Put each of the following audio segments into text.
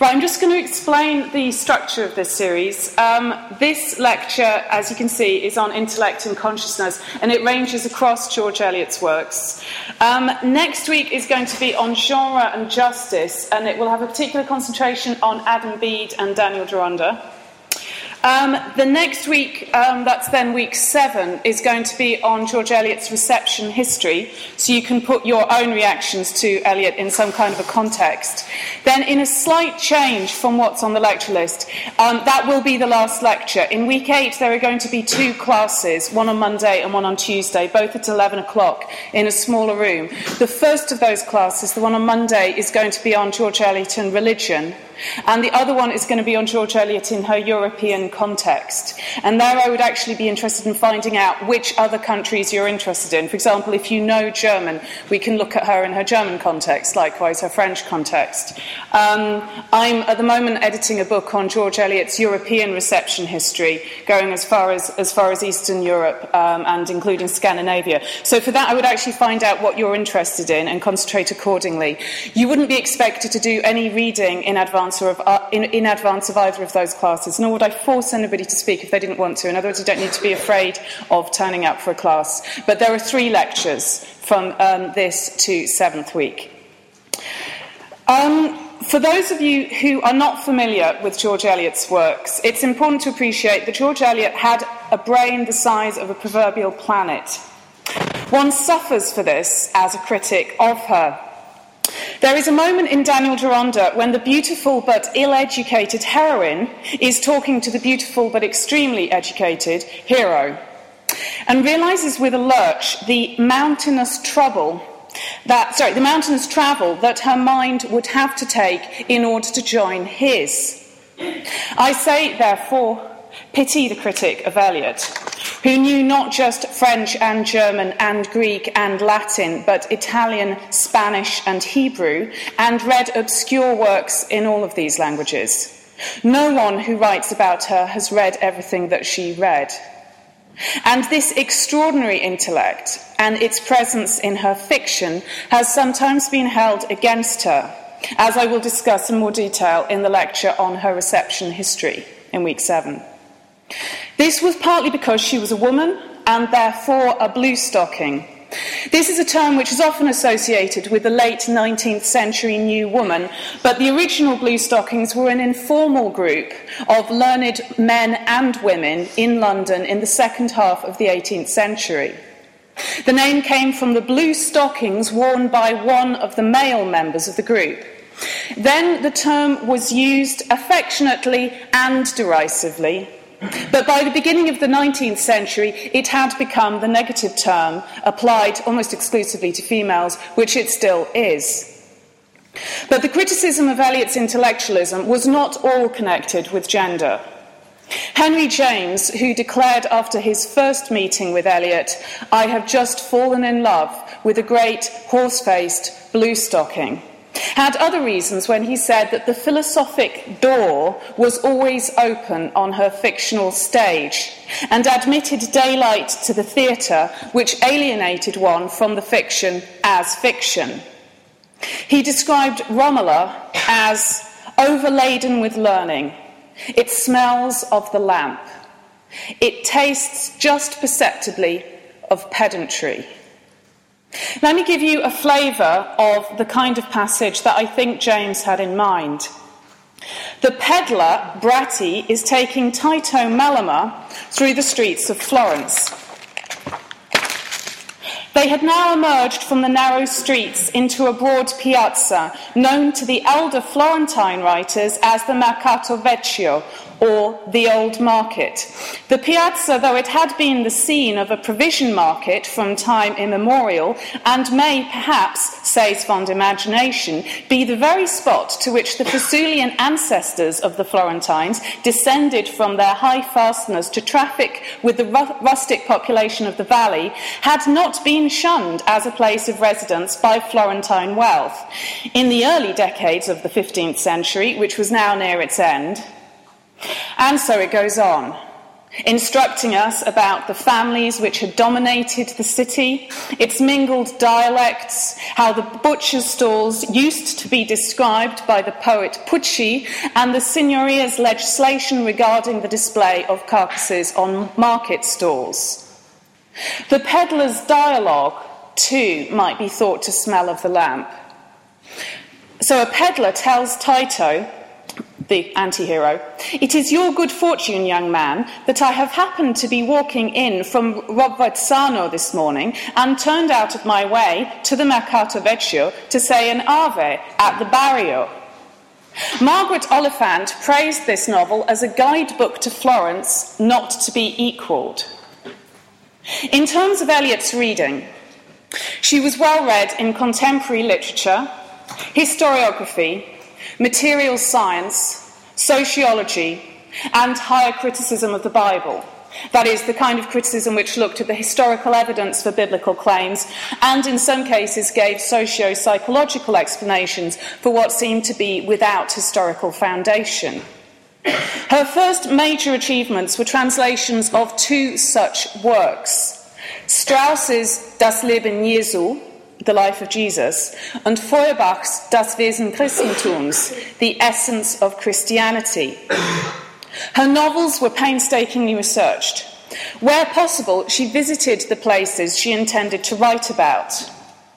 Right, I'm just going to explain the structure of this series. Um, this lecture, as you can see, is on intellect and consciousness, and it ranges across George Eliot's works. Um, next week is going to be on genre and justice, and it will have a particular concentration on Adam Bede and Daniel Deronda. Um, the next week, um, that's then week seven, is going to be on George Eliot's reception history, so you can put your own reactions to Eliot in some kind of a context. Then, in a slight change from what's on the lecture list, um, that will be the last lecture. In week eight, there are going to be two classes, one on Monday and one on Tuesday, both at 11 o'clock in a smaller room. The first of those classes, the one on Monday, is going to be on George Eliot and religion. And the other one is going to be on George Eliot in her European context. And there I would actually be interested in finding out which other countries you're interested in. For example, if you know German, we can look at her in her German context, likewise her French context. Um, I'm at the moment editing a book on George Eliot's European reception history, going as far as, as, far as Eastern Europe um, and including Scandinavia. So for that, I would actually find out what you're interested in and concentrate accordingly. You wouldn't be expected to do any reading in advance of, uh, in, in advance of either of those classes, nor would I force anybody to speak if they didn't want to. In other words, you don't need to be afraid of turning up for a class. But there are three lectures from um, this to seventh week. Um, for those of you who are not familiar with George Eliot's works, it's important to appreciate that George Eliot had a brain the size of a proverbial planet. One suffers for this as a critic of her. There is a moment in Daniel Deronda when the beautiful but ill educated heroine is talking to the beautiful but extremely educated hero and realizes with a lurch the mountainous trouble that, sorry, the mountainous travel that her mind would have to take in order to join his. I say, therefore, pity the critic of Eliot who knew not just French and German and Greek and Latin, but Italian, Spanish, and Hebrew, and read obscure works in all of these languages. No one who writes about her has read everything that she read. And this extraordinary intellect and its presence in her fiction has sometimes been held against her, as I will discuss in more detail in the lecture on her reception history in week seven. This was partly because she was a woman and therefore a blue stocking. This is a term which is often associated with the late 19th century New Woman, but the original blue stockings were an informal group of learned men and women in London in the second half of the 18th century. The name came from the blue stockings worn by one of the male members of the group. Then the term was used affectionately and derisively but by the beginning of the 19th century, it had become the negative term applied almost exclusively to females, which it still is. But the criticism of Eliot's intellectualism was not all connected with gender. Henry James, who declared after his first meeting with Eliot, I have just fallen in love with a great horse faced blue stocking had other reasons when he said that the philosophic door was always open on her fictional stage and admitted daylight to the theatre which alienated one from the fiction as fiction. He described Romola as overladen with learning. It smells of the lamp. It tastes just perceptibly of pedantry. Let me give you a flavour of the kind of passage that I think James had in mind. The peddler, Bratti, is taking Tito Melema through the streets of Florence. They had now emerged from the narrow streets into a broad piazza, known to the elder Florentine writers as the Mercato Vecchio, or the Old Market. The piazza, though it had been the scene of a provision market from time immemorial, and may perhaps, says fond imagination, be the very spot to which the Fiesolan ancestors of the Florentines descended from their high fastness to traffic with the rustic population of the valley, had not been shunned as a place of residence by Florentine wealth. In the early decades of the 15th century, which was now near its end, and so it goes on. instructing us about the families which had dominated the city, its mingled dialects, how the butcher's stalls used to be described by the poet Pucci, and the signoria's legislation regarding the display of carcasses on market stalls. The peddler's dialogue, too, might be thought to smell of the lamp. So a peddler tells Tito, the anti hero, It is your good fortune, young man, that I have happened to be walking in from Rovezzano this morning and turned out of my way to the Mercato Vecchio to say an Ave at the barrio. Margaret Oliphant praised this novel as a guidebook to Florence not to be equalled. In terms of Eliot's reading, she was well read in contemporary literature, historiography, material science, sociology, and higher criticism of the Bible. That is, the kind of criticism which looked at the historical evidence for biblical claims and, in some cases, gave socio psychological explanations for what seemed to be without historical foundation. Her first major achievements were translations of two such works Strauss's Das Leben Jesu, The Life of Jesus, and Feuerbach's Das Wesen Christentums, The Essence of Christianity. Her novels were painstakingly researched. Where possible, she visited the places she intended to write about.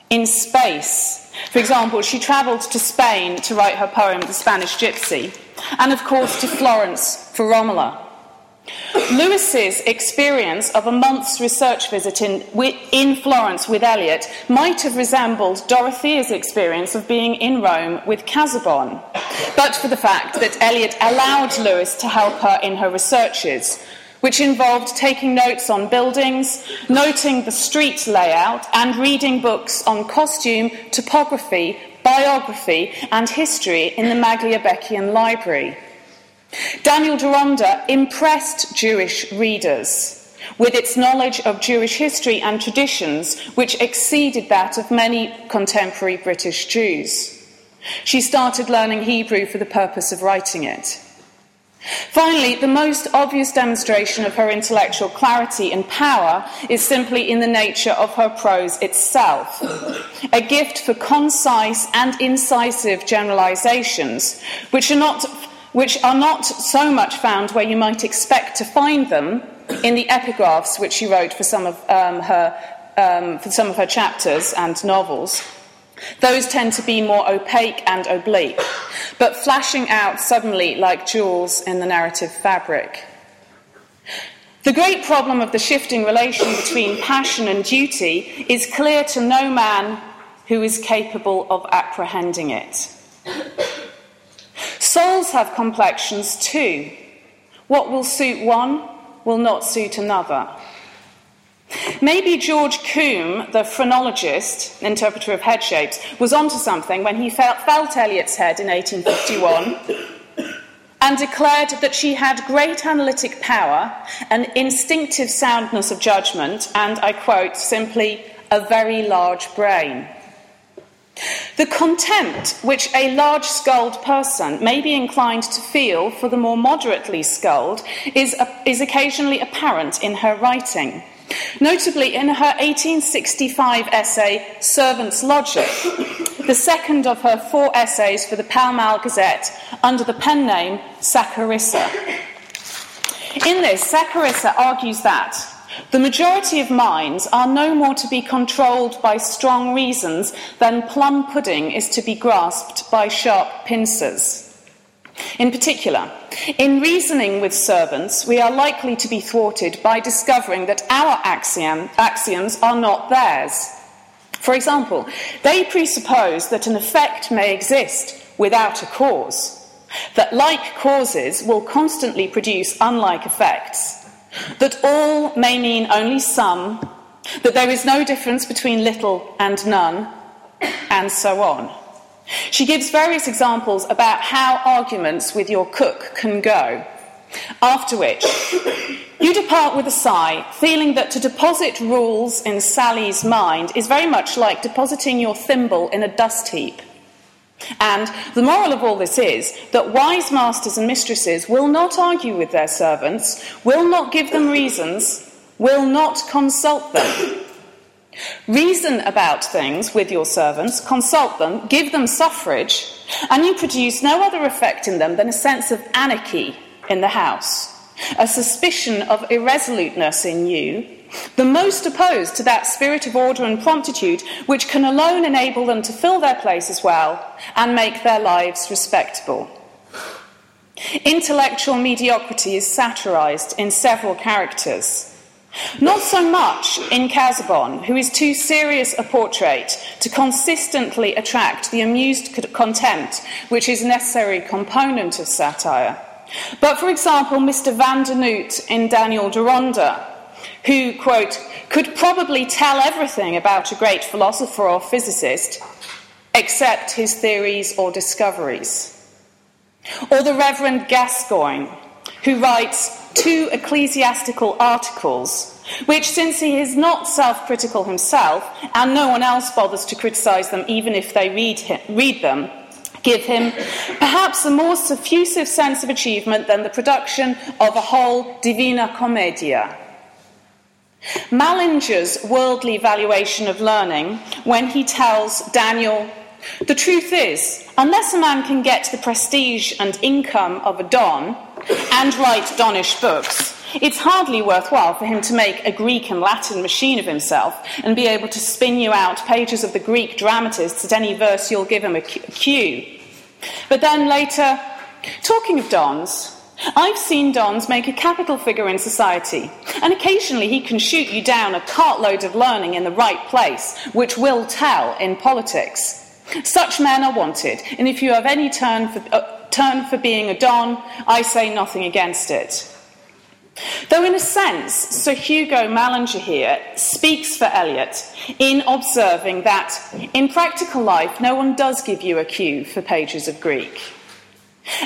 In space, for example, she travelled to Spain to write her poem, The Spanish Gypsy and of course to Florence for Romola. Lewes's experience of a month's research visit in, in, Florence with Eliot might have resembled Dorothea's experience of being in Rome with Casaubon, but for the fact that Eliot allowed Lewes to help her in her researches, which involved taking notes on buildings, noting the street layout, and reading books on costume, topography, biography, and history in the Magliabechian Library. Daniel Deronda impressed Jewish readers with its knowledge of Jewish history and traditions, which exceeded that of many contemporary British Jews. She started learning Hebrew for the purpose of writing it. Finally, the most obvious demonstration of her intellectual clarity and power is simply in the nature of her prose itself. A gift for concise and incisive generalizations, which are not, which are not so much found where you might expect to find them in the epigraphs which she wrote for some of, um, her, um, for some of her chapters and novels. Those tend to be more opaque and oblique, but flashing out suddenly like jewels in the narrative fabric. The great problem of the shifting relation between passion and duty is clear to no man who is capable of apprehending it. Souls have complexions too. What will suit one will not suit another. Maybe George Combe, the phrenologist, interpreter of head shapes, was onto something when he felt, felt Eliot's head in 1851 and declared that she had great analytic power, an instinctive soundness of judgment, and, I quote, simply, a very large brain. The contempt which a large skulled person may be inclined to feel for the more moderately skulled is, is occasionally apparent in her writing. Notably, in her 1865 essay, Servant's Logic, the second of her four essays for the Pall Mall Gazette under the pen name Saccharissa. In this, Saccharissa argues that the majority of minds are no more to be controlled by strong reasons than plum pudding is to be grasped by sharp pincers. In particular, in reasoning with servants, we are likely to be thwarted by discovering that our axiom, axioms are not theirs. For example, they presuppose that an effect may exist without a cause, that like causes will constantly produce unlike effects, that all may mean only some, that there is no difference between little and none, and so on. She gives various examples about how arguments with your cook can go. After which, you depart with a sigh, feeling that to deposit rules in Sally's mind is very much like depositing your thimble in a dust heap. And the moral of all this is that wise masters and mistresses will not argue with their servants, will not give them reasons, will not consult them. Reason about things with your servants, consult them, give them suffrage, and you produce no other effect in them than a sense of anarchy in the house, a suspicion of irresoluteness in you, the most opposed to that spirit of order and promptitude which can alone enable them to fill their places well and make their lives respectable. Intellectual mediocrity is satirized in several characters. Not so much in Casaubon, who is too serious a portrait to consistently attract the amused contempt which is a necessary component of satire. But, for example, Mr. Vandernoodt in Daniel Deronda, who, quote, could probably tell everything about a great philosopher or physicist except his theories or discoveries. Or the Reverend Gascoigne, who writes two ecclesiastical articles, which, since he is not self critical himself and no one else bothers to criticise them even if they read, him, read them, give him perhaps a more suffusive sense of achievement than the production of a whole Divina Commedia. Mallinger's worldly valuation of learning, when he tells Daniel, the truth is, unless a man can get the prestige and income of a Don and write Donish books, it's hardly worthwhile for him to make a Greek and Latin machine of himself and be able to spin you out pages of the Greek dramatists at any verse you'll give him a cue. But then later, talking of Dons, I've seen Dons make a capital figure in society, and occasionally he can shoot you down a cartload of learning in the right place, which will tell in politics. Such men are wanted, and if you have any turn for, uh, turn for being a Don, I say nothing against it. Though, in a sense, Sir Hugo Mallinger here speaks for Eliot in observing that in practical life, no one does give you a cue for pages of Greek.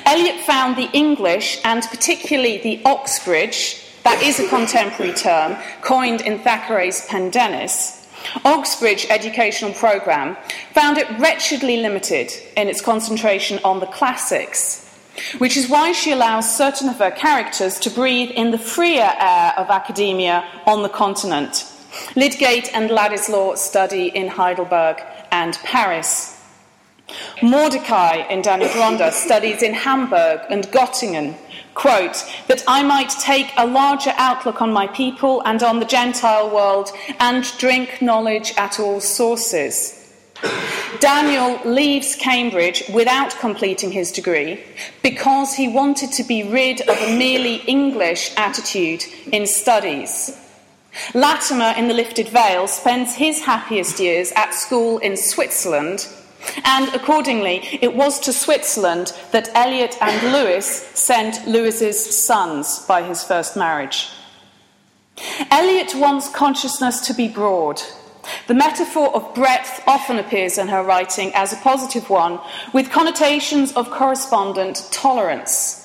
Eliot found the English, and particularly the Oxbridge, that is a contemporary term coined in Thackeray's Pendennis, Oxbridge educational programme, found it wretchedly limited in its concentration on the classics which is why she allows certain of her characters to breathe in the freer air of academia on the continent. Lydgate and Ladislaw study in Heidelberg and Paris. Mordecai in Daniel Deronda studies in Hamburg and Göttingen. Quote, that I might take a larger outlook on my people and on the Gentile world and drink knowledge at all sources. Daniel leaves Cambridge without completing his degree because he wanted to be rid of a merely English attitude in studies. Latimer in the Lifted Veil spends his happiest years at school in Switzerland, and accordingly, it was to Switzerland that Eliot and Lewes sent Lewes's sons by his first marriage. Eliot wants consciousness to be broad the metaphor of breadth often appears in her writing as a positive one, with connotations of correspondent tolerance.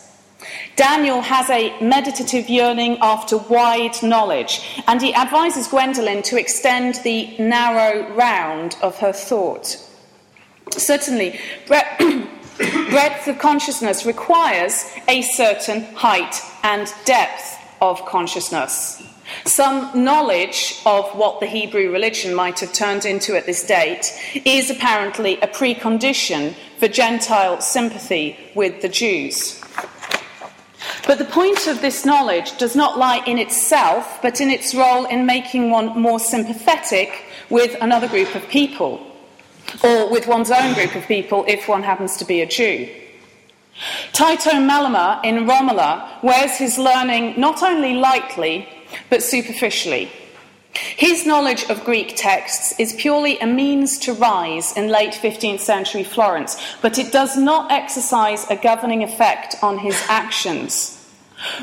Daniel has a meditative yearning after wide knowledge, and he advises Gwendolen to extend the narrow round of her thought. Certainly, breadth of consciousness requires a certain height and depth of consciousness. Some knowledge of what the Hebrew religion might have turned into at this date is apparently a precondition for Gentile sympathy with the Jews. But the point of this knowledge does not lie in itself, but in its role in making one more sympathetic with another group of people, or with one's own group of people if one happens to be a Jew. Tito Melema in Romola wears his learning not only lightly, but superficially. His knowledge of Greek texts is purely a means to rise in late 15th century Florence, but it does not exercise a governing effect on his actions.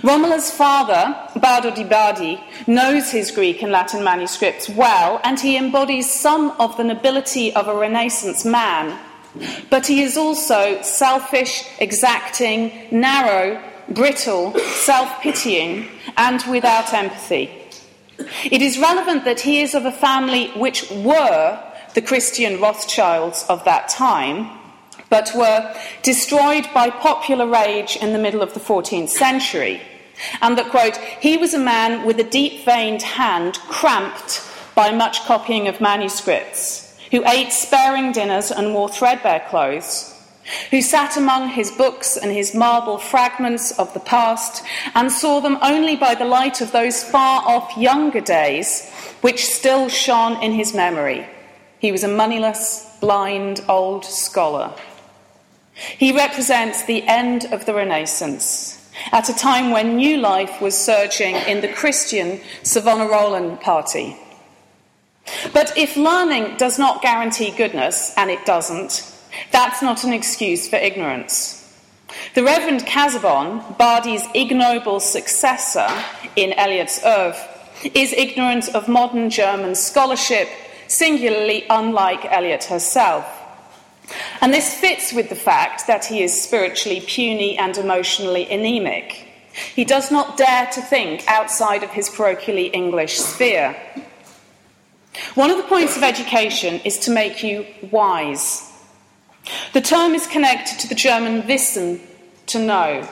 Romola's father, Bardo di Bardi, knows his Greek and Latin manuscripts well, and he embodies some of the nobility of a Renaissance man. But he is also selfish, exacting, narrow, brittle, self pitying, and without empathy. It is relevant that he is of a family which were the Christian Rothschilds of that time, but were destroyed by popular rage in the middle of the 14th century. And that, quote, he was a man with a deep veined hand cramped by much copying of manuscripts, who ate sparing dinners and wore threadbare clothes, who sat among his books and his marble fragments of the past and saw them only by the light of those far off younger days which still shone in his memory. He was a moneyless, blind old scholar. He represents the end of the Renaissance, at a time when new life was surging in the Christian Savonarolan party. But if learning does not guarantee goodness, and it doesn't, that's not an excuse for ignorance. The Reverend Casaubon, Bardi's ignoble successor in Eliot's oeuvre, is ignorant of modern German scholarship, singularly unlike Eliot herself. And this fits with the fact that he is spiritually puny and emotionally anemic. He does not dare to think outside of his parochially English sphere. One of the points of education is to make you wise. The term is connected to the German wissen, to know.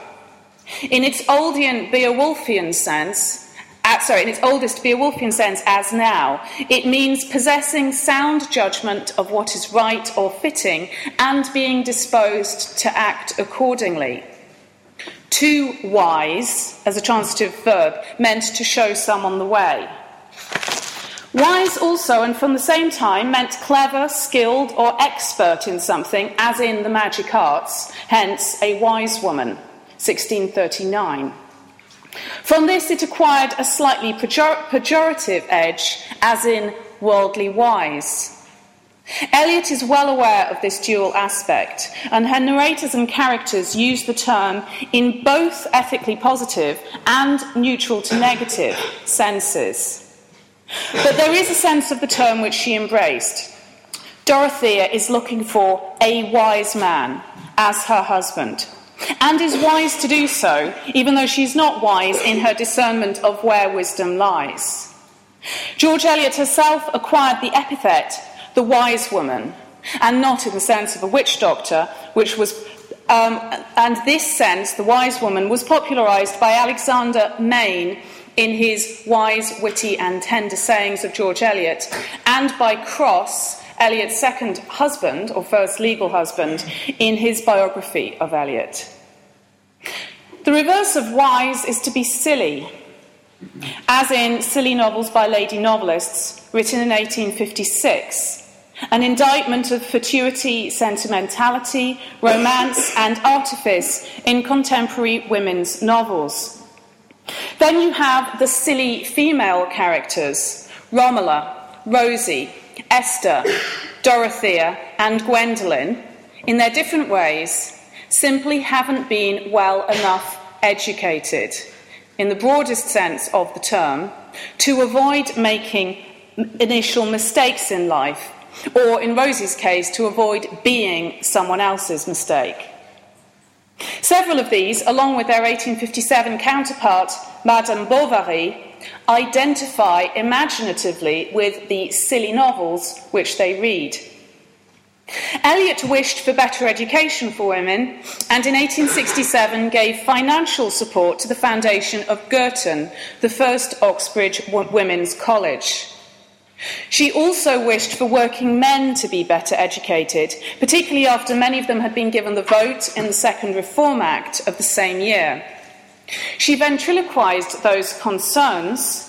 In its Oldian Beowulfian sense, uh, sorry, in its oldest Beowulfian sense, as now, it means possessing sound judgment of what is right or fitting and being disposed to act accordingly. To wise, as a transitive verb, meant to show someone the way. Wise also, and from the same time, meant clever, skilled, or expert in something, as in the magic arts, hence a wise woman, 1639. From this, it acquired a slightly pejor- pejorative edge, as in worldly wise. Eliot is well aware of this dual aspect, and her narrators and characters use the term in both ethically positive and neutral to negative senses. But there is a sense of the term which she embraced. Dorothea is looking for a wise man as her husband, and is wise to do so, even though she's not wise in her discernment of where wisdom lies. George Eliot herself acquired the epithet the wise woman, and not in the sense of a witch doctor, which was um, and this sense, the wise woman, was popularized by Alexander Main in his wise, witty, and tender sayings of George Eliot, and by Cross, Eliot's second husband, or first legal husband, in his biography of Eliot. The reverse of wise is to be silly, as in Silly Novels by Lady Novelists, written in 1856, an indictment of fatuity, sentimentality, romance, and artifice in contemporary women's novels. Then you have the silly female characters Romola, Rosy, Esther, Dorothea, and Gwendolen, in their different ways, simply haven't been well enough educated, in the broadest sense of the term, to avoid making initial mistakes in life, or in Rosy's case, to avoid being someone else's mistake. Several of these, along with their 1857 counterpart, Madame Bovary, identify imaginatively with the silly novels which they read. Eliot wished for better education for women and in 1867 gave financial support to the foundation of Girton, the first Oxbridge Women's College. She also wished for working men to be better educated, particularly after many of them had been given the vote in the Second Reform Act of the same year. She ventriloquized those concerns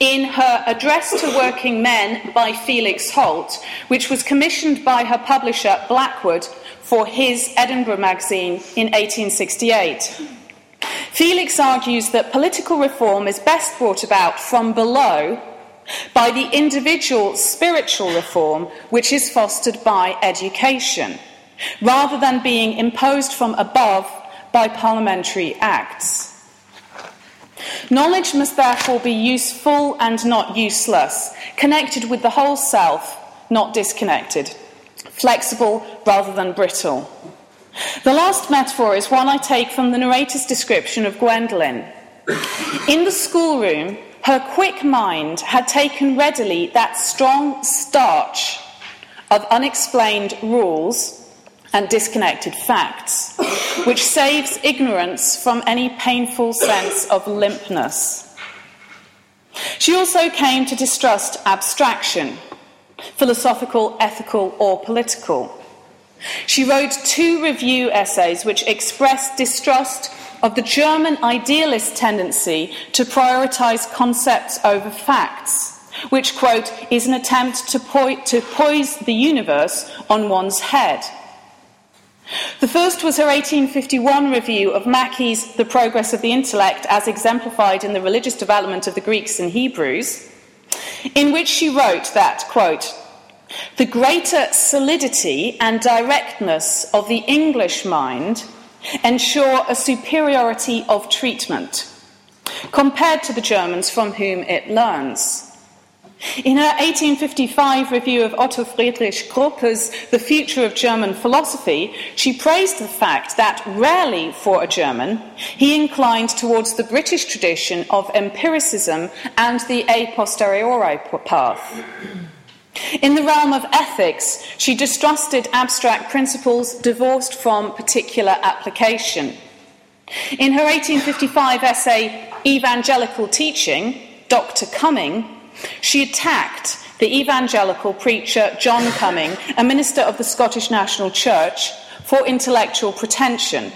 in her Address to Working Men by Felix Holt, which was commissioned by her publisher Blackwood for his Edinburgh magazine in 1868. Felix argues that political reform is best brought about from below by the individual spiritual reform which is fostered by education, rather than being imposed from above by parliamentary acts. Knowledge must therefore be useful and not useless, connected with the whole self, not disconnected, flexible rather than brittle. The last metaphor is one I take from the narrator's description of Gwendolen. In the schoolroom, her quick mind had taken readily that strong starch of unexplained rules and disconnected facts, which saves ignorance from any painful sense of limpness. She also came to distrust abstraction, philosophical, ethical, or political. She wrote two review essays which expressed distrust of the German idealist tendency to prioritize concepts over facts, which, quote, is an attempt to, po- to poise the universe on one's head. The first was her 1851 review of Mackay's The Progress of the Intellect as exemplified in the religious development of the Greeks and Hebrews, in which she wrote that, quote, the greater solidity and directness of the English mind ensure a superiority of treatment compared to the Germans from whom it learns. In her 1855 review of Otto Friedrich Gruppe's The Future of German Philosophy, she praised the fact that rarely for a German he inclined towards the British tradition of empiricism and the a posteriori path. In the realm of ethics, she distrusted abstract principles divorced from particular application. In her 1855 essay, Evangelical Teaching, Dr. Cumming, she attacked the evangelical preacher John Cumming, a minister of the Scottish National Church, for intellectual pretension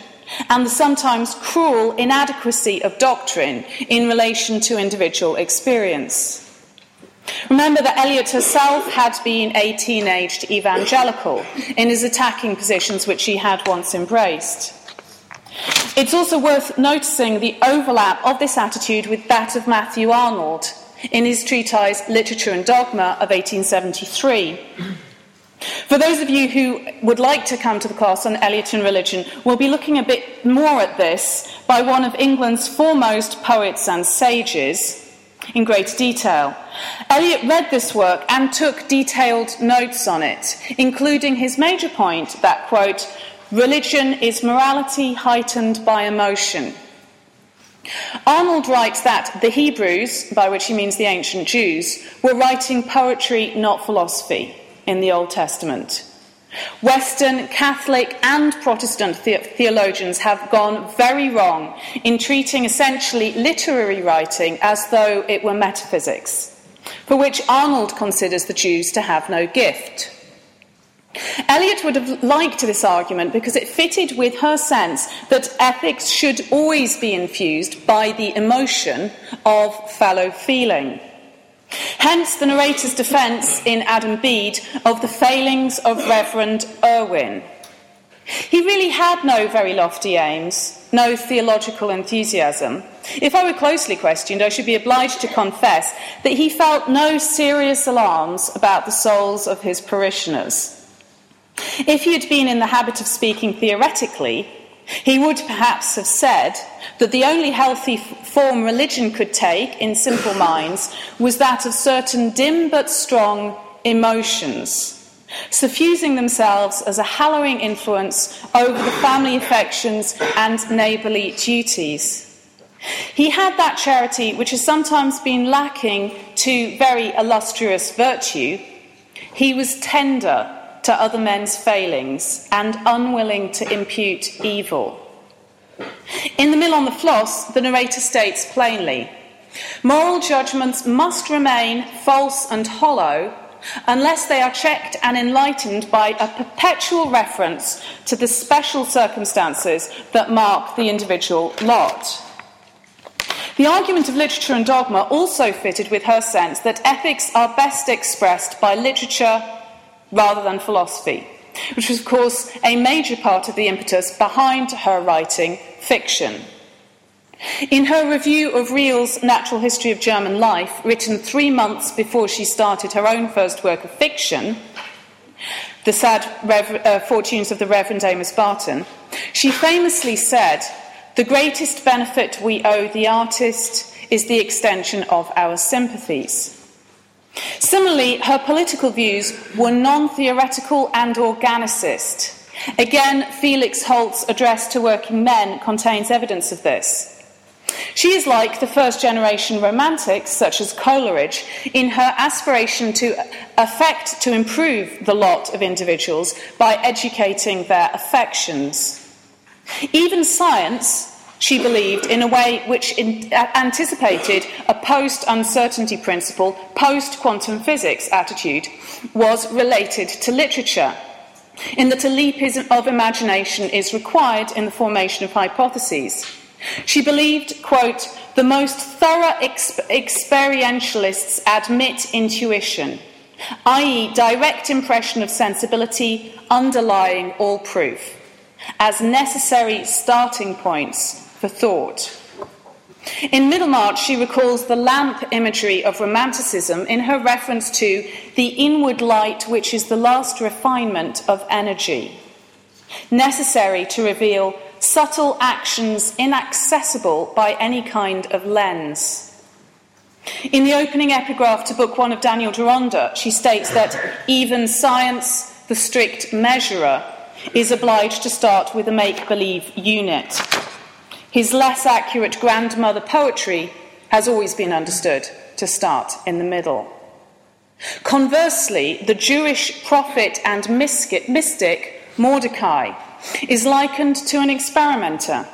and the sometimes cruel inadequacy of doctrine in relation to individual experience. Remember that Eliot herself had been a teenaged evangelical in his attacking positions which she had once embraced. It's also worth noticing the overlap of this attitude with that of Matthew Arnold in his treatise Literature and Dogma of 1873. For those of you who would like to come to the class on Eliot and religion, we'll be looking a bit more at this by one of England's foremost poets and sages, in great detail. Eliot read this work and took detailed notes on it, including his major point that, quote, religion is morality heightened by emotion. Arnold writes that the Hebrews, by which he means the ancient Jews, were writing poetry, not philosophy, in the Old Testament. Western Catholic and Protestant the- theologians have gone very wrong in treating essentially literary writing as though it were metaphysics, for which Arnold considers the Jews to have no gift. Eliot would have liked this argument because it fitted with her sense that ethics should always be infused by the emotion of fellow feeling. Hence the narrator's defence in Adam Bede of the failings of Reverend Irwine. He really had no very lofty aims, no theological enthusiasm. If I were closely questioned, I should be obliged to confess that he felt no serious alarms about the souls of his parishioners. If he had been in the habit of speaking theoretically, he would perhaps have said that the only healthy form religion could take in simple minds was that of certain dim but strong emotions, suffusing themselves as a hallowing influence over the family affections and neighbourly duties. He had that charity which has sometimes been lacking to very illustrious virtue. He was tender to other men's failings and unwilling to impute evil. In The Mill on the Floss, the narrator states plainly moral judgments must remain false and hollow unless they are checked and enlightened by a perpetual reference to the special circumstances that mark the individual lot. The argument of literature and dogma also fitted with her sense that ethics are best expressed by literature rather than philosophy, which was, of course, a major part of the impetus behind her writing fiction. In her review of Riehl's Natural History of German Life, written three months before she started her own first work of fiction, The Sad Rever- uh, Fortunes of the Reverend Amos Barton, she famously said, The greatest benefit we owe the artist is the extension of our sympathies. Similarly, her political views were non theoretical and organicist. Again, Felix Holt's address to working men contains evidence of this. She is like the first generation romantics, such as Coleridge, in her aspiration to affect to improve the lot of individuals by educating their affections. Even science, she believed, in a way which in, anticipated a post uncertainty principle, post quantum physics attitude, was related to literature, in that a leap of imagination is required in the formation of hypotheses. She believed, quote, the most thorough exp- experientialists admit intuition, i.e., direct impression of sensibility underlying all proof, as necessary starting points for thought. In Middlemarch, she recalls the lamp imagery of Romanticism in her reference to the inward light, which is the last refinement of energy, necessary to reveal subtle actions inaccessible by any kind of lens. In the opening epigraph to Book One of Daniel Deronda, she states that even science, the strict measurer, is obliged to start with a make believe unit. His less accurate grandmother poetry has always been understood to start in the middle. Conversely, the Jewish prophet and mystic Mordecai is likened to an experimenter.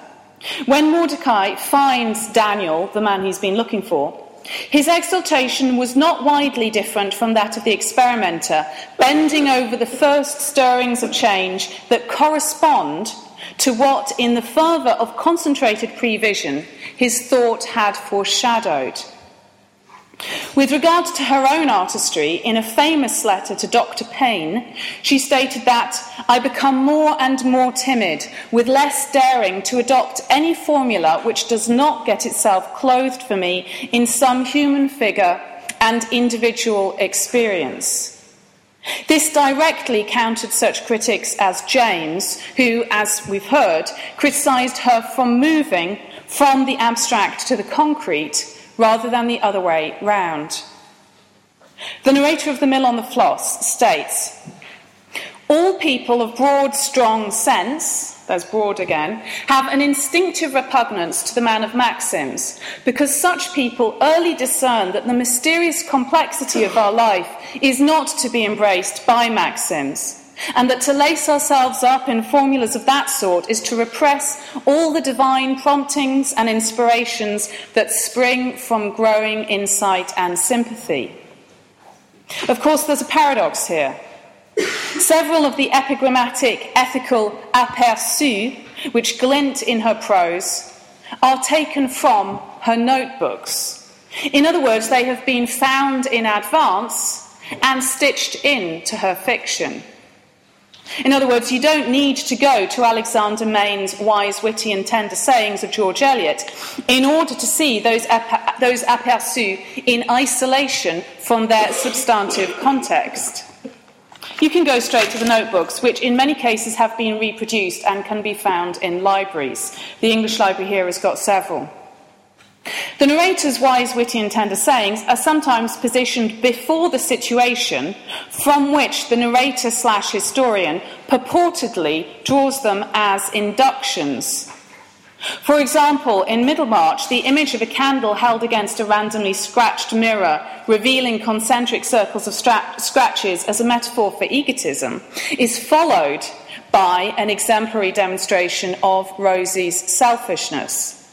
When Mordecai finds Daniel, the man he's been looking for, his exultation was not widely different from that of the experimenter, bending over the first stirrings of change that correspond to what, in the fervour of concentrated prevision, his thought had foreshadowed. With regard to her own artistry, in a famous letter to Dr. Payne, she stated that I become more and more timid, with less daring to adopt any formula which does not get itself clothed for me in some human figure and individual experience. This directly countered such critics as James, who, as we've heard, criticised her from moving from the abstract to the concrete rather than the other way round. The narrator of The Mill on the Floss states All people of broad, strong sense, there's broad again, have an instinctive repugnance to the man of maxims, because such people early discern that the mysterious complexity of our life is not to be embraced by maxims and that to lace ourselves up in formulas of that sort is to repress all the divine promptings and inspirations that spring from growing insight and sympathy. Of course, there's a paradox here. Several of the epigrammatic ethical aperçus which glint in her prose are taken from her notebooks. In other words, they have been found in advance and stitched into her fiction. In other words, you don't need to go to Alexander Main's wise, witty, and tender sayings of George Eliot in order to see those, ap- those aperçus in isolation from their substantive context. You can go straight to the notebooks, which in many cases have been reproduced and can be found in libraries. The English Library here has got several. The narrator's wise, witty, and tender sayings are sometimes positioned before the situation from which the narrator slash historian purportedly draws them as inductions. For example, in Middlemarch, the image of a candle held against a randomly scratched mirror, revealing concentric circles of stra- scratches as a metaphor for egotism, is followed by an exemplary demonstration of Rosy's selfishness.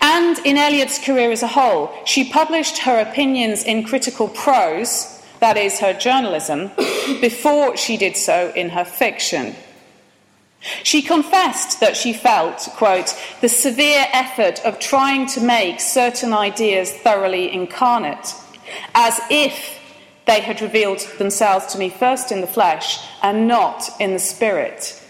And in Eliot's career as a whole, she published her opinions in critical prose, that is, her journalism, before she did so in her fiction. She confessed that she felt, quote, the severe effort of trying to make certain ideas thoroughly incarnate, as if they had revealed themselves to me first in the flesh and not in the spirit.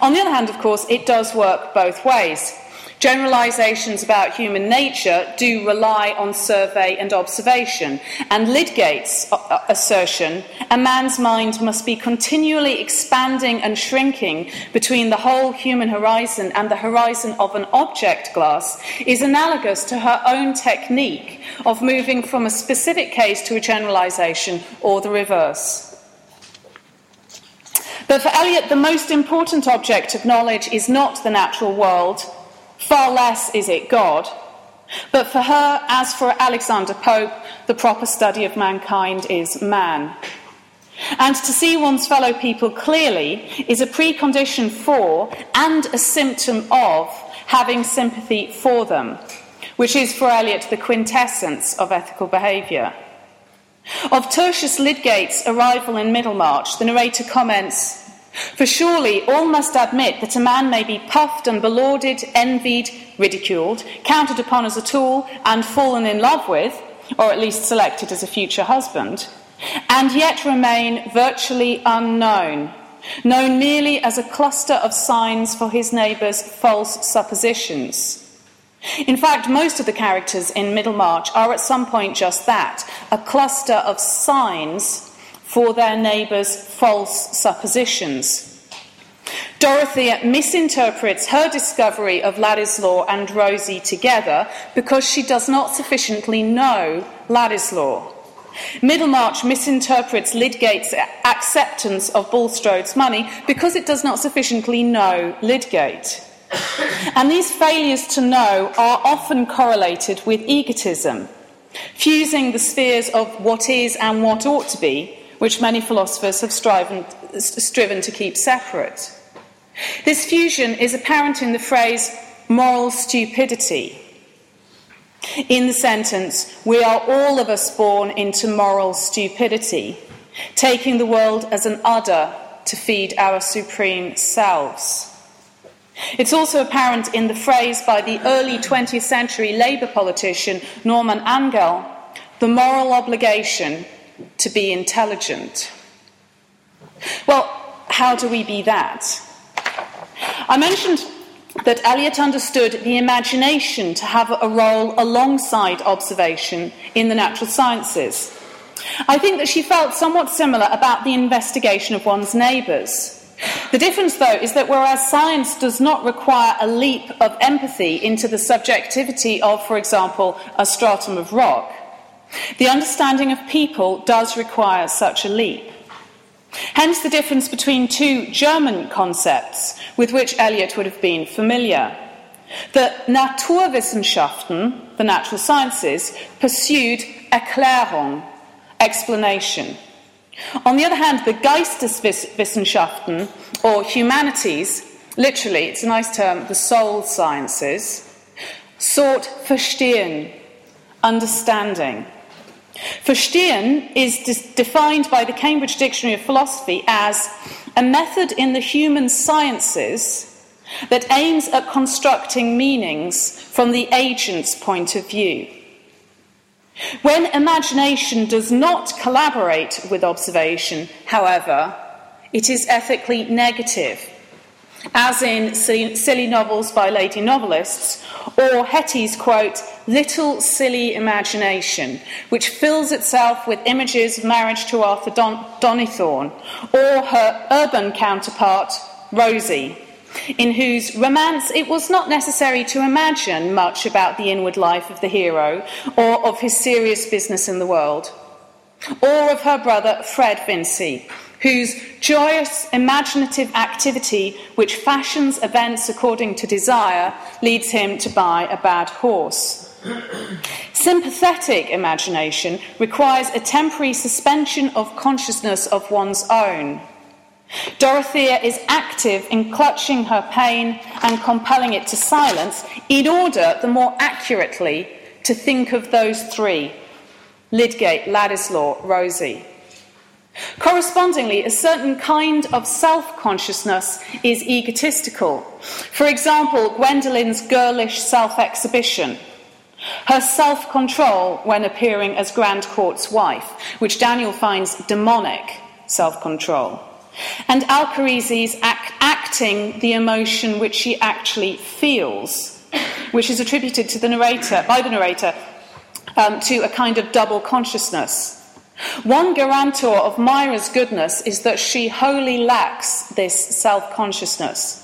On the other hand, of course, it does work both ways. Generalizations about human nature do rely on survey and observation, and Lydgate's uh, uh, assertion, a man's mind must be continually expanding and shrinking between the whole human horizon and the horizon of an object glass, is analogous to her own technique of moving from a specific case to a generalization or the reverse. But for Eliot, the most important object of knowledge is not the natural world, Far less is it God. But for her, as for Alexander Pope, the proper study of mankind is man. And to see one's fellow people clearly is a precondition for and a symptom of having sympathy for them, which is for Eliot the quintessence of ethical behaviour. Of Tertius Lydgate's arrival in Middlemarch, the narrator comments For surely all must admit that a man may be puffed and belauded, envied, ridiculed, counted upon as a tool, and fallen in love with, or at least selected as a future husband, and yet remain virtually unknown, known merely as a cluster of signs for his neighbour's false suppositions. In fact, most of the characters in Middlemarch are at some point just that a cluster of signs for their neighbours' false suppositions. Dorothea misinterprets her discovery of Ladislaw and Rosy together because she does not sufficiently know Ladislaw. Middlemarch misinterprets Lydgate's acceptance of Bulstrode's money because it does not sufficiently know Lydgate. And these failures to know are often correlated with egotism, fusing the spheres of what is and what ought to be, which many philosophers have striven, striven to keep separate. This fusion is apparent in the phrase moral stupidity. In the sentence, we are all of us born into moral stupidity, taking the world as an udder to feed our supreme selves. It's also apparent in the phrase by the early 20th century Labour politician Norman Angell the moral obligation to be intelligent. Well, how do we be that? I mentioned that Eliot understood the imagination to have a role alongside observation in the natural sciences. I think that she felt somewhat similar about the investigation of one's neighbours. The difference, though, is that whereas science does not require a leap of empathy into the subjectivity of, for example, a stratum of rock, the understanding of people does require such a leap. Hence the difference between two German concepts with which Eliot would have been familiar. The Naturwissenschaften, the natural sciences, pursued Erklärung, explanation. On the other hand, the Geisteswissenschaften, or humanities, literally, it's a nice term, the soul sciences, sought verstehen, understanding. Verstehen is defined by the Cambridge Dictionary of Philosophy as a method in the human sciences that aims at constructing meanings from the agent's point of view. When imagination does not collaborate with observation, however, it is ethically negative, as in silly novels by lady novelists, or Hetty's quote, little silly imagination, which fills itself with images of marriage to Arthur Don- Donnithorne, or her urban counterpart, Rosy, in whose romance it was not necessary to imagine much about the inward life of the hero or of his serious business in the world, or of her brother Fred Vincy, whose joyous imaginative activity, which fashions events according to desire, leads him to buy a bad horse. Sympathetic imagination requires a temporary suspension of consciousness of one's own Dorothea is active in clutching her pain and compelling it to silence in order, the more accurately, to think of those three Lydgate, Ladislaw, Rosy. Correspondingly, a certain kind of self consciousness is egotistical. For example, Gwendolen's girlish self exhibition, her self control when appearing as Grandcourt's wife, which Daniel finds demonic self control and Alcharisi's act, acting the emotion which she actually feels, which is attributed to the narrator, by the narrator um, to a kind of double consciousness. One guarantor of Mirah's goodness is that she wholly lacks this self consciousness.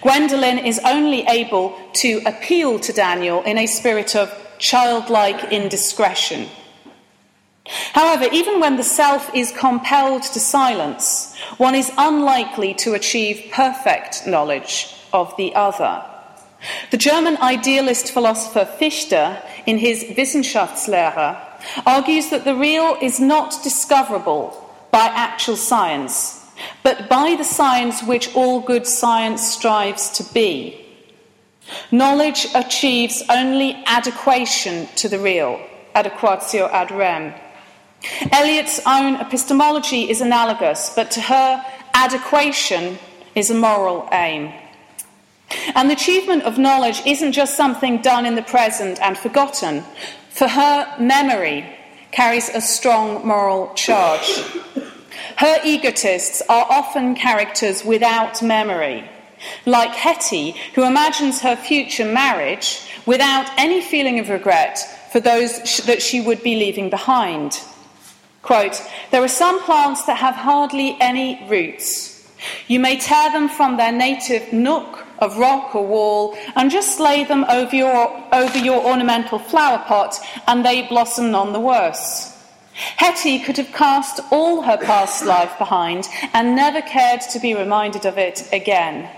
Gwendolen is only able to appeal to Daniel in a spirit of childlike indiscretion. However, even when the self is compelled to silence, one is unlikely to achieve perfect knowledge of the other. The German idealist philosopher Fichte, in his Wissenschaftslehre, argues that the real is not discoverable by actual science, but by the science which all good science strives to be. Knowledge achieves only adequation to the real, adequatio ad rem. Eliot's own epistemology is analogous, but to her, adequation is a moral aim. And the achievement of knowledge isn't just something done in the present and forgotten. For her, memory carries a strong moral charge. Her egotists are often characters without memory, like Hetty, who imagines her future marriage without any feeling of regret for those that she would be leaving behind. Quote, There are some plants that have hardly any roots. You may tear them from their native nook of rock or wall and just lay them over your, over your ornamental flower pot, and they blossom none the worse. Hetty could have cast all her past life behind and never cared to be reminded of it again.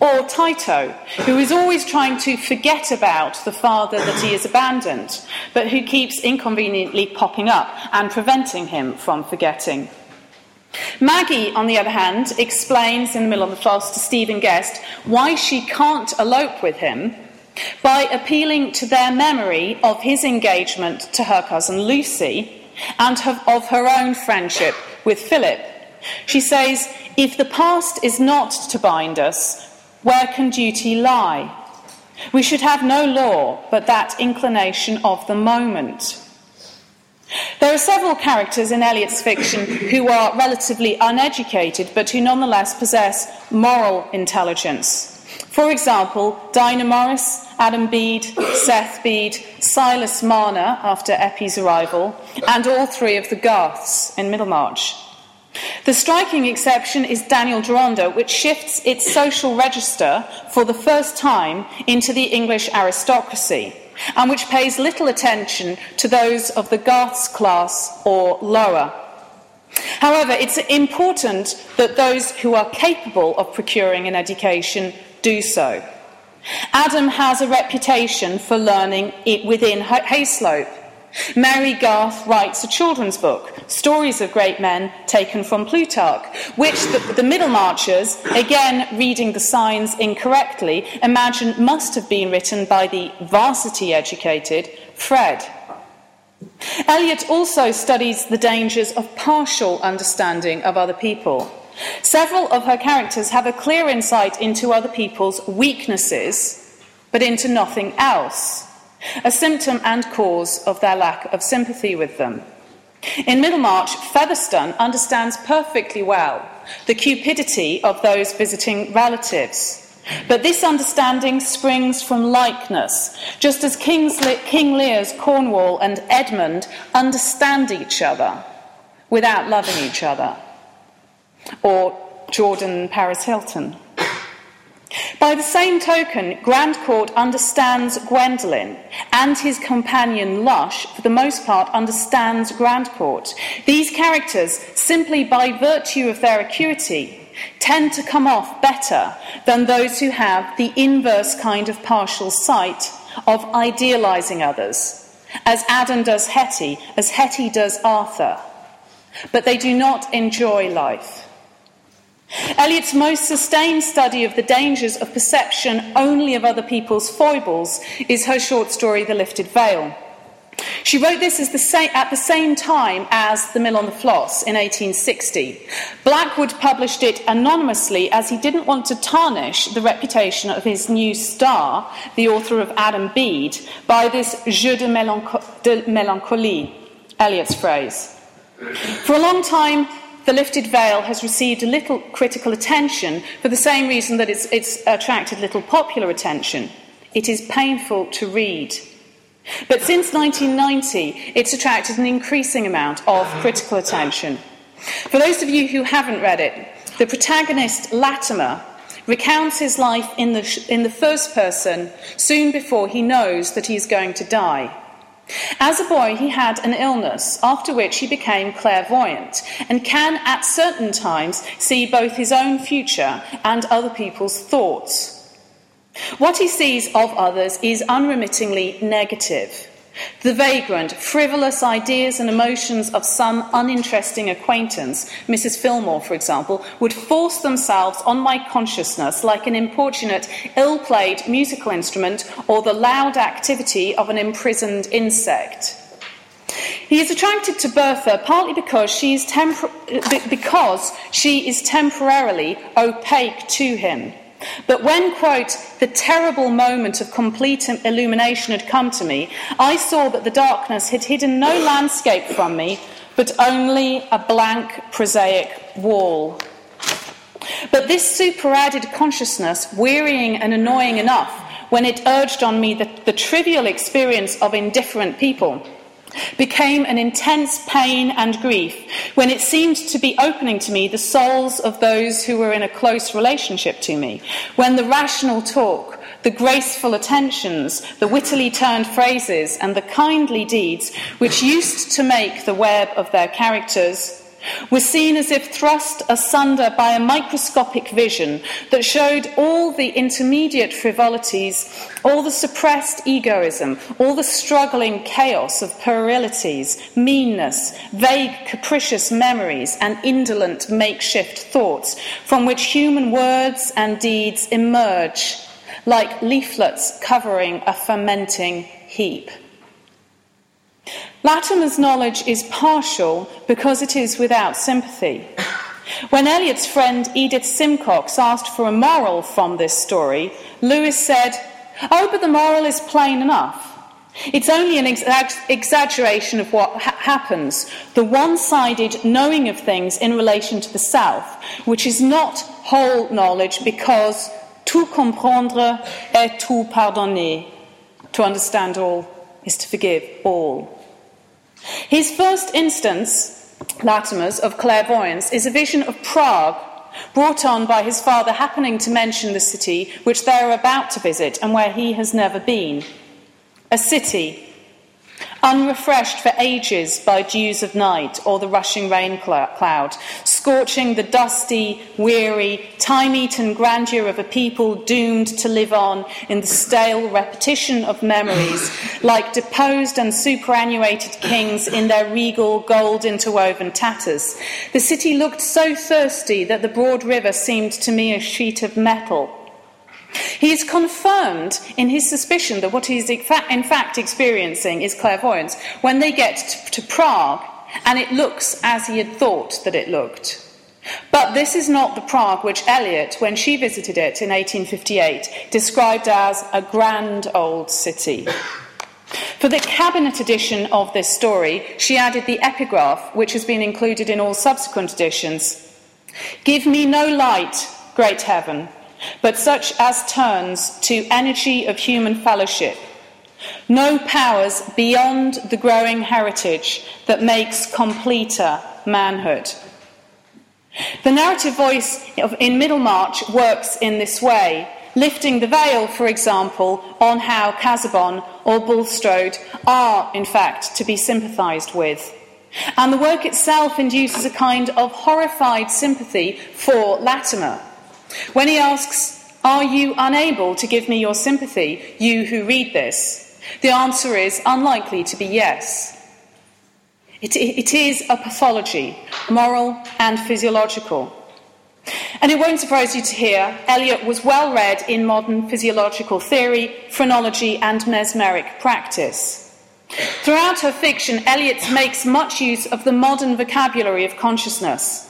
Or Tito, who is always trying to forget about the father that he has abandoned, but who keeps inconveniently popping up and preventing him from forgetting. Maggie, on the other hand, explains in The Mill on the Floss to Stephen Guest why she can't elope with him by appealing to their memory of his engagement to her cousin Lucy and of her own friendship with Philip. She says, If the past is not to bind us, where can duty lie? We should have no law but that inclination of the moment. There are several characters in Eliot's fiction who are relatively uneducated but who nonetheless possess moral intelligence. For example, Dinah Morris, Adam Bede, Seth Bede, Silas Marner after Eppie's arrival, and all three of the Garths in Middlemarch. The striking exception is Daniel Deronda, which shifts its social register for the first time into the English aristocracy and which pays little attention to those of the Garths class or lower. However, it's important that those who are capable of procuring an education do so. Adam has a reputation for learning it within Hayslope. Mary Garth writes a children's book, Stories of Great Men, taken from Plutarch, which the, the Middlemarchers, again reading the signs incorrectly, imagine must have been written by the varsity educated Fred. Eliot also studies the dangers of partial understanding of other people. Several of her characters have a clear insight into other people's weaknesses, but into nothing else a symptom and cause of their lack of sympathy with them. In Middlemarch, Featherstone understands perfectly well the cupidity of those visiting relatives. But this understanding springs from likeness, just as Le- King Lear's Cornwall and Edmund understand each other without loving each other. Or Jordan Paris Hilton. By the same token, Grandcourt understands Gwendolen, and his companion Lush, for the most part, understands Grandcourt. These characters, simply by virtue of their acuity, tend to come off better than those who have the inverse kind of partial sight of idealizing others, as Adam does Hetty, as Hetty does Arthur. But they do not enjoy life. Eliot's most sustained study of the dangers of perception only of other people's foibles is her short story, The Lifted Veil. She wrote this the at the same time as The Mill on the Floss in 1860. Blackwood published it anonymously as he didn't want to tarnish the reputation of his new star, the author of Adam Bede, by this jeu de, mélanco- de mélancolie, Eliot's phrase. For a long time, the lifted veil has received a little critical attention for the same reason that it's, it's attracted little popular attention. It is painful to read. But since 1990, it's attracted an increasing amount of critical attention. For those of you who haven't read it, the protagonist, Latimer, recounts his life in the, in the first person soon before he knows that he is going to die. As a boy, he had an illness, after which he became clairvoyant and can at certain times see both his own future and other people's thoughts. What he sees of others is unremittingly negative. The vagrant, frivolous ideas and emotions of some uninteresting acquaintance, Mrs. Filmore, for example, would force themselves on my consciousness like an importunate, ill played musical instrument or the loud activity of an imprisoned insect. He is attracted to Bertha partly because she is, tempor- because she is temporarily opaque to him. But when, quote, the terrible moment of complete illumination had come to me, I saw that the darkness had hidden no landscape from me, but only a blank, prosaic wall. But this superadded consciousness, wearying and annoying enough when it urged on me the, the trivial experience of indifferent people, became an intense pain and grief when it seemed to be opening to me the souls of those who were in a close relationship to me, when the rational talk, the graceful attentions, the wittily turned phrases, and the kindly deeds which used to make the web of their characters were seen as if thrust asunder by a microscopic vision that showed all the intermediate frivolities, all the suppressed egoism, all the struggling chaos of puerilities, meanness, vague capricious memories, and indolent makeshift thoughts from which human words and deeds emerge like leaflets covering a fermenting heap. Latimer's knowledge is partial because it is without sympathy. When Eliot's friend Edith Simcox asked for a moral from this story, Lewes said, Oh, but the moral is plain enough. It's only an ex- exaggeration of what ha- happens, the one sided knowing of things in relation to the South, which is not whole knowledge because tout comprendre est tout pardonner. To understand all is to forgive all. His first instance, Latimer's, of clairvoyance is a vision of Prague brought on by his father happening to mention the city which they are about to visit and where he has never been. A city unrefreshed for ages by dews of night or the rushing rain cloud, scorching the dusty, weary, time eaten grandeur of a people doomed to live on in the stale repetition of memories, like deposed and superannuated kings in their regal, gold interwoven tatters. The city looked so thirsty that the broad river seemed to me a sheet of metal he is confirmed in his suspicion that what he is in fact experiencing is clairvoyance when they get to Prague and it looks as he had thought that it looked. But this is not the Prague which Eliot, when she visited it in 1858, described as a grand old city. For the cabinet edition of this story, she added the epigraph, which has been included in all subsequent editions Give me no light, great heaven, but such as turns to energy of human fellowship. No powers beyond the growing heritage that makes completer manhood. The narrative voice in Middlemarch works in this way, lifting the veil, for example, on how Casaubon or Bulstrode are, in fact, to be sympathised with. And the work itself induces a kind of horrified sympathy for Latimer. When he asks, Are you unable to give me your sympathy, you who read this? The answer is unlikely to be yes. It, it is a pathology, moral and physiological. And it won't surprise you to hear Eliot was well read in modern physiological theory, phrenology, and mesmeric practice. Throughout her fiction, Eliot makes much use of the modern vocabulary of consciousness.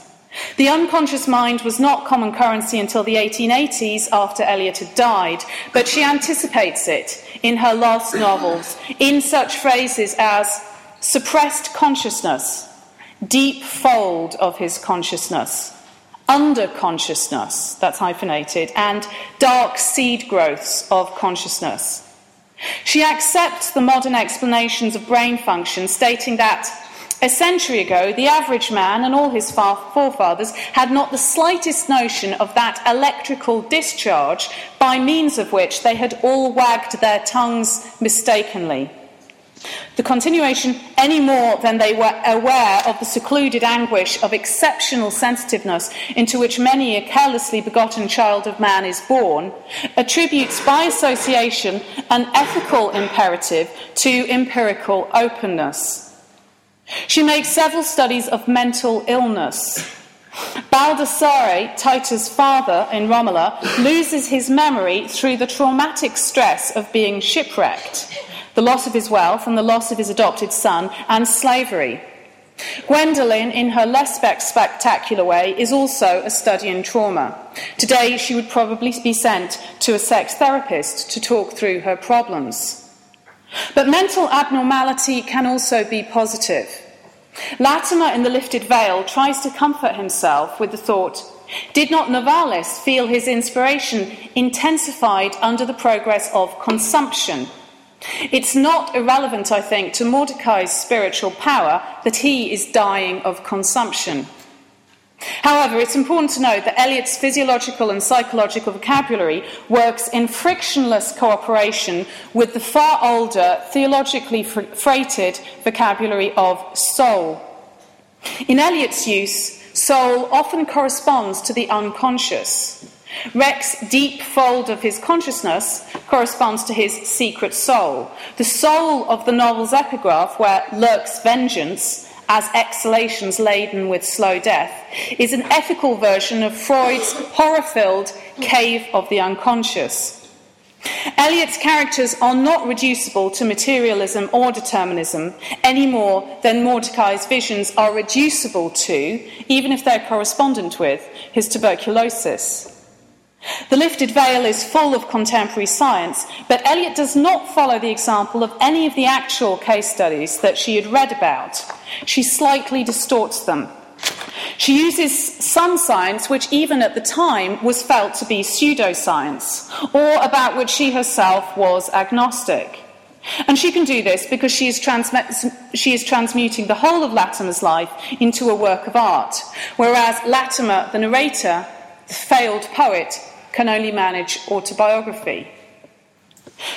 The unconscious mind was not common currency until the 1880s after Eliot had died, but she anticipates it in her last novels in such phrases as suppressed consciousness, deep fold of his consciousness, under consciousness, that's hyphenated, and dark seed growths of consciousness. She accepts the modern explanations of brain function, stating that a century ago, the average man and all his forefathers had not the slightest notion of that electrical discharge by means of which they had all wagged their tongues mistakenly. The continuation, any more than they were aware of the secluded anguish of exceptional sensitiveness into which many a carelessly begotten child of man is born, attributes by association an ethical imperative to empirical openness. She makes several studies of mental illness. Baldassare, Tito's father in Romola, loses his memory through the traumatic stress of being shipwrecked the loss of his wealth and the loss of his adopted son, and slavery. Gwendolen, in her less spectacular way, is also a study in trauma. Today, she would probably be sent to a sex therapist to talk through her problems. But mental abnormality can also be positive. Latimer in The Lifted Veil tries to comfort himself with the thought Did not Novalis feel his inspiration intensified under the progress of consumption? It's not irrelevant, I think, to Mordecai's spiritual power that he is dying of consumption. However, it's important to note that Eliot's physiological and psychological vocabulary works in frictionless cooperation with the far older, theologically freighted vocabulary of soul. In Eliot's use, soul often corresponds to the unconscious. Rex's deep fold of his consciousness corresponds to his secret soul. The soul of the novel's epigraph, where lurks vengeance as exhalations laden with slow death, is an ethical version of Freud's horror filled cave of the unconscious. Eliot's characters are not reducible to materialism or determinism any more than Mordecai's visions are reducible to, even if they're correspondent with, his tuberculosis. The lifted veil is full of contemporary science, but Eliot does not follow the example of any of the actual case studies that she had read about. She slightly distorts them. She uses some science which, even at the time, was felt to be pseudoscience, or about which she herself was agnostic. And she can do this because she is, she is, transmuting the whole of Latimer's life into a work of art, whereas Latimer, the narrator, failed poet, can only manage autobiography.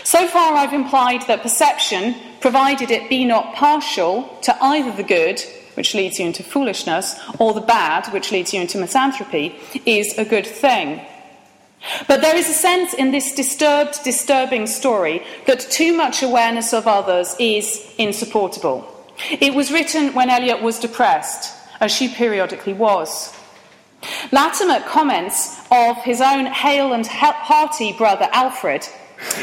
So far, I've implied that perception, provided it be not partial to either the good, which leads you into foolishness, or the bad, which leads you into misanthropy, is a good thing. But there is a sense in this disturbed, disturbing story that too much awareness of others is insupportable. It was written when Eliot was depressed, as she periodically was. Latimer comments of his own hale and hearty brother Alfred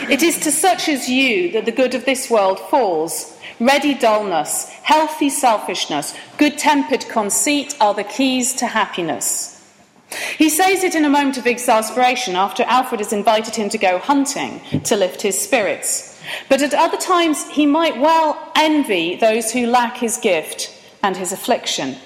It is to such as you that the good of this world falls. Ready dullness, healthy selfishness, good tempered conceit are the keys to happiness. He says it in a moment of exasperation after Alfred has invited him to go hunting to lift his spirits. But at other times, he might well envy those who lack his gift and his affliction.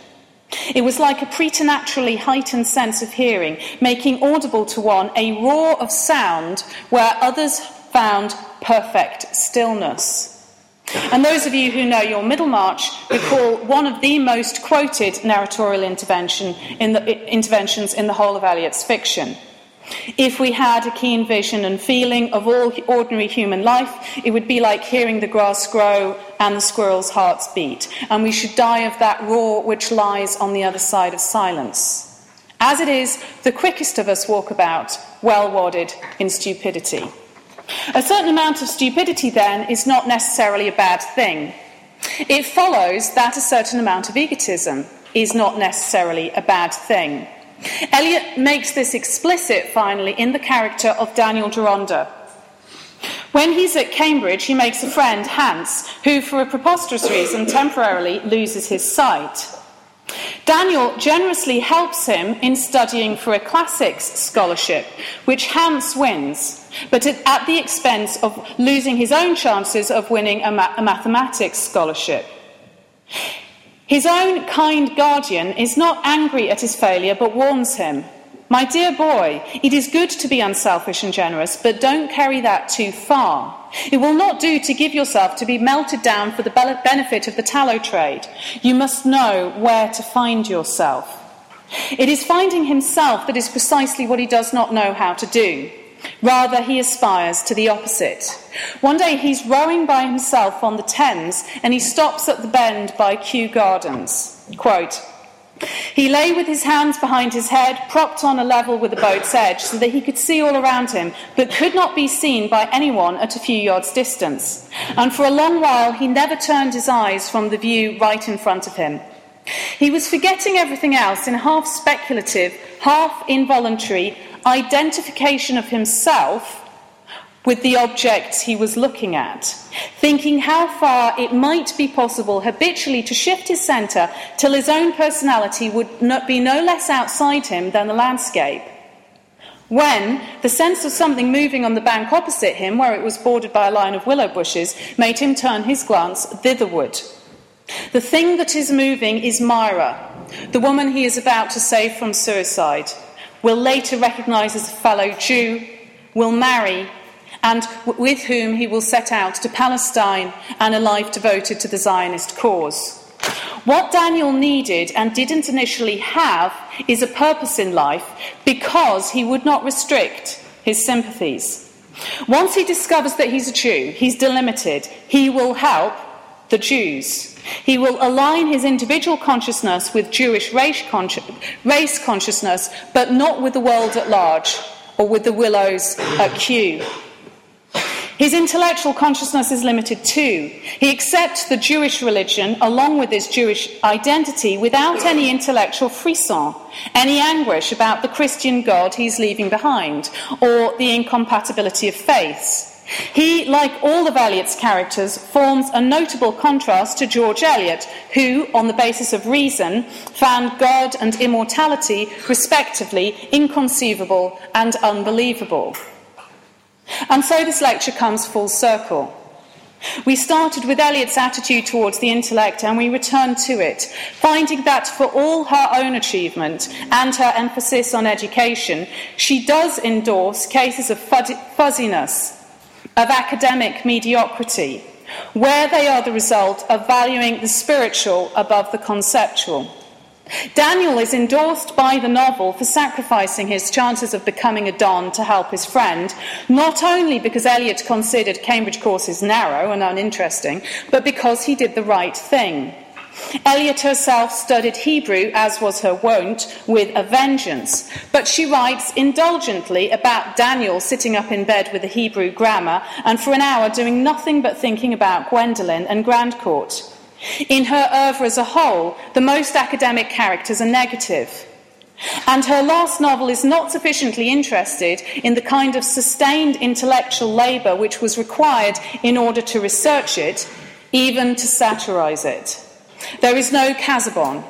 It was like a preternaturally heightened sense of hearing, making audible to one a roar of sound where others found perfect stillness. And those of you who know your Middlemarch recall one of the most quoted narratorial intervention in the, interventions in the whole of Eliot's fiction. If we had a keen vision and feeling of all ordinary human life, it would be like hearing the grass grow and the squirrel's hearts beat, and we should die of that roar which lies on the other side of silence. As it is, the quickest of us walk about, well wadded in stupidity. A certain amount of stupidity, then, is not necessarily a bad thing. It follows that a certain amount of egotism is not necessarily a bad thing. Eliot makes this explicit finally in the character of Daniel Deronda. When he's at Cambridge, he makes a friend, Hans, who, for a preposterous reason, temporarily loses his sight. Daniel generously helps him in studying for a classics scholarship, which Hans wins, but at the expense of losing his own chances of winning a, ma- a mathematics scholarship. His own kind guardian is not angry at his failure but warns him My dear boy, it is good to be unselfish and generous, but don't carry that too far. It will not do to give yourself to be melted down for the benefit of the tallow trade. You must know where to find yourself. It is finding himself that is precisely what he does not know how to do. Rather, he aspires to the opposite. One day he's rowing by himself on the Thames and he stops at the bend by Kew Gardens. Quote, he lay with his hands behind his head, propped on a level with the boat's edge, so that he could see all around him, but could not be seen by anyone at a few yards' distance. And for a long while he never turned his eyes from the view right in front of him. He was forgetting everything else in half speculative, half involuntary identification of himself with the objects he was looking at, thinking how far it might be possible habitually to shift his centre till his own personality would be no less outside him than the landscape. When the sense of something moving on the bank opposite him, where it was bordered by a line of willow bushes, made him turn his glance thitherward. The thing that is moving is Mirah, the woman he is about to save from suicide, will later recognise as a fellow Jew, will marry, and with whom he will set out to Palestine and a life devoted to the Zionist cause. What Daniel needed and didn't initially have is a purpose in life because he would not restrict his sympathies. Once he discovers that he's a Jew, he's delimited, he will help the Jews. He will align his individual consciousness with Jewish race, consci- race consciousness, but not with the world at large or with the willows at Kew. His intellectual consciousness is limited too. He accepts the Jewish religion along with his Jewish identity without any intellectual frisson, any anguish about the Christian God he's leaving behind, or the incompatibility of faiths. He, like all of Eliot's characters, forms a notable contrast to George Eliot, who, on the basis of reason, found God and immortality, respectively, inconceivable and unbelievable. And so this lecture comes full circle. We started with Eliot's attitude towards the intellect and we returned to it, finding that for all her own achievement and her emphasis on education, she does endorse cases of fuzziness, of academic mediocrity, where they are the result of valuing the spiritual above the conceptual. Daniel is endorsed by the novel for sacrificing his chances of becoming a Don to help his friend, not only because Eliot considered Cambridge courses narrow and uninteresting, but because he did the right thing. Eliot herself studied Hebrew, as was her wont, with a vengeance, but she writes indulgently about Daniel sitting up in bed with the Hebrew grammar and for an hour doing nothing but thinking about Gwendolen and Grandcourt. In her oeuvre as a whole, the most academic characters are negative. And her last novel is not sufficiently interested in the kind of sustained intellectual labour which was required in order to research it, even to satirise it. There is no Casaubon.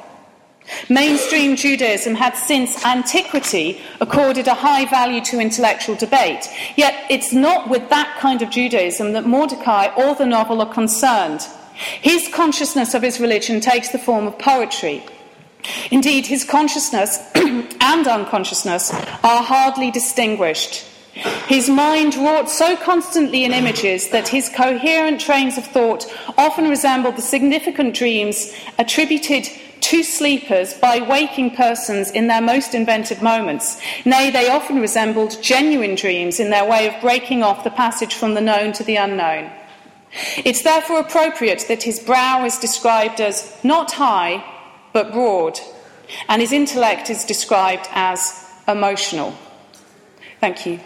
Mainstream Judaism had since antiquity accorded a high value to intellectual debate, yet it's not with that kind of Judaism that Mordecai or the novel are concerned. His consciousness of his religion takes the form of poetry. Indeed, his consciousness and unconsciousness are hardly distinguished. His mind wrought so constantly in images that his coherent trains of thought often resembled the significant dreams attributed to sleepers by waking persons in their most inventive moments. Nay, they often resembled genuine dreams in their way of breaking off the passage from the known to the unknown. It's therefore appropriate that his brow is described as not high, but broad, and his intellect is described as emotional. Thank you.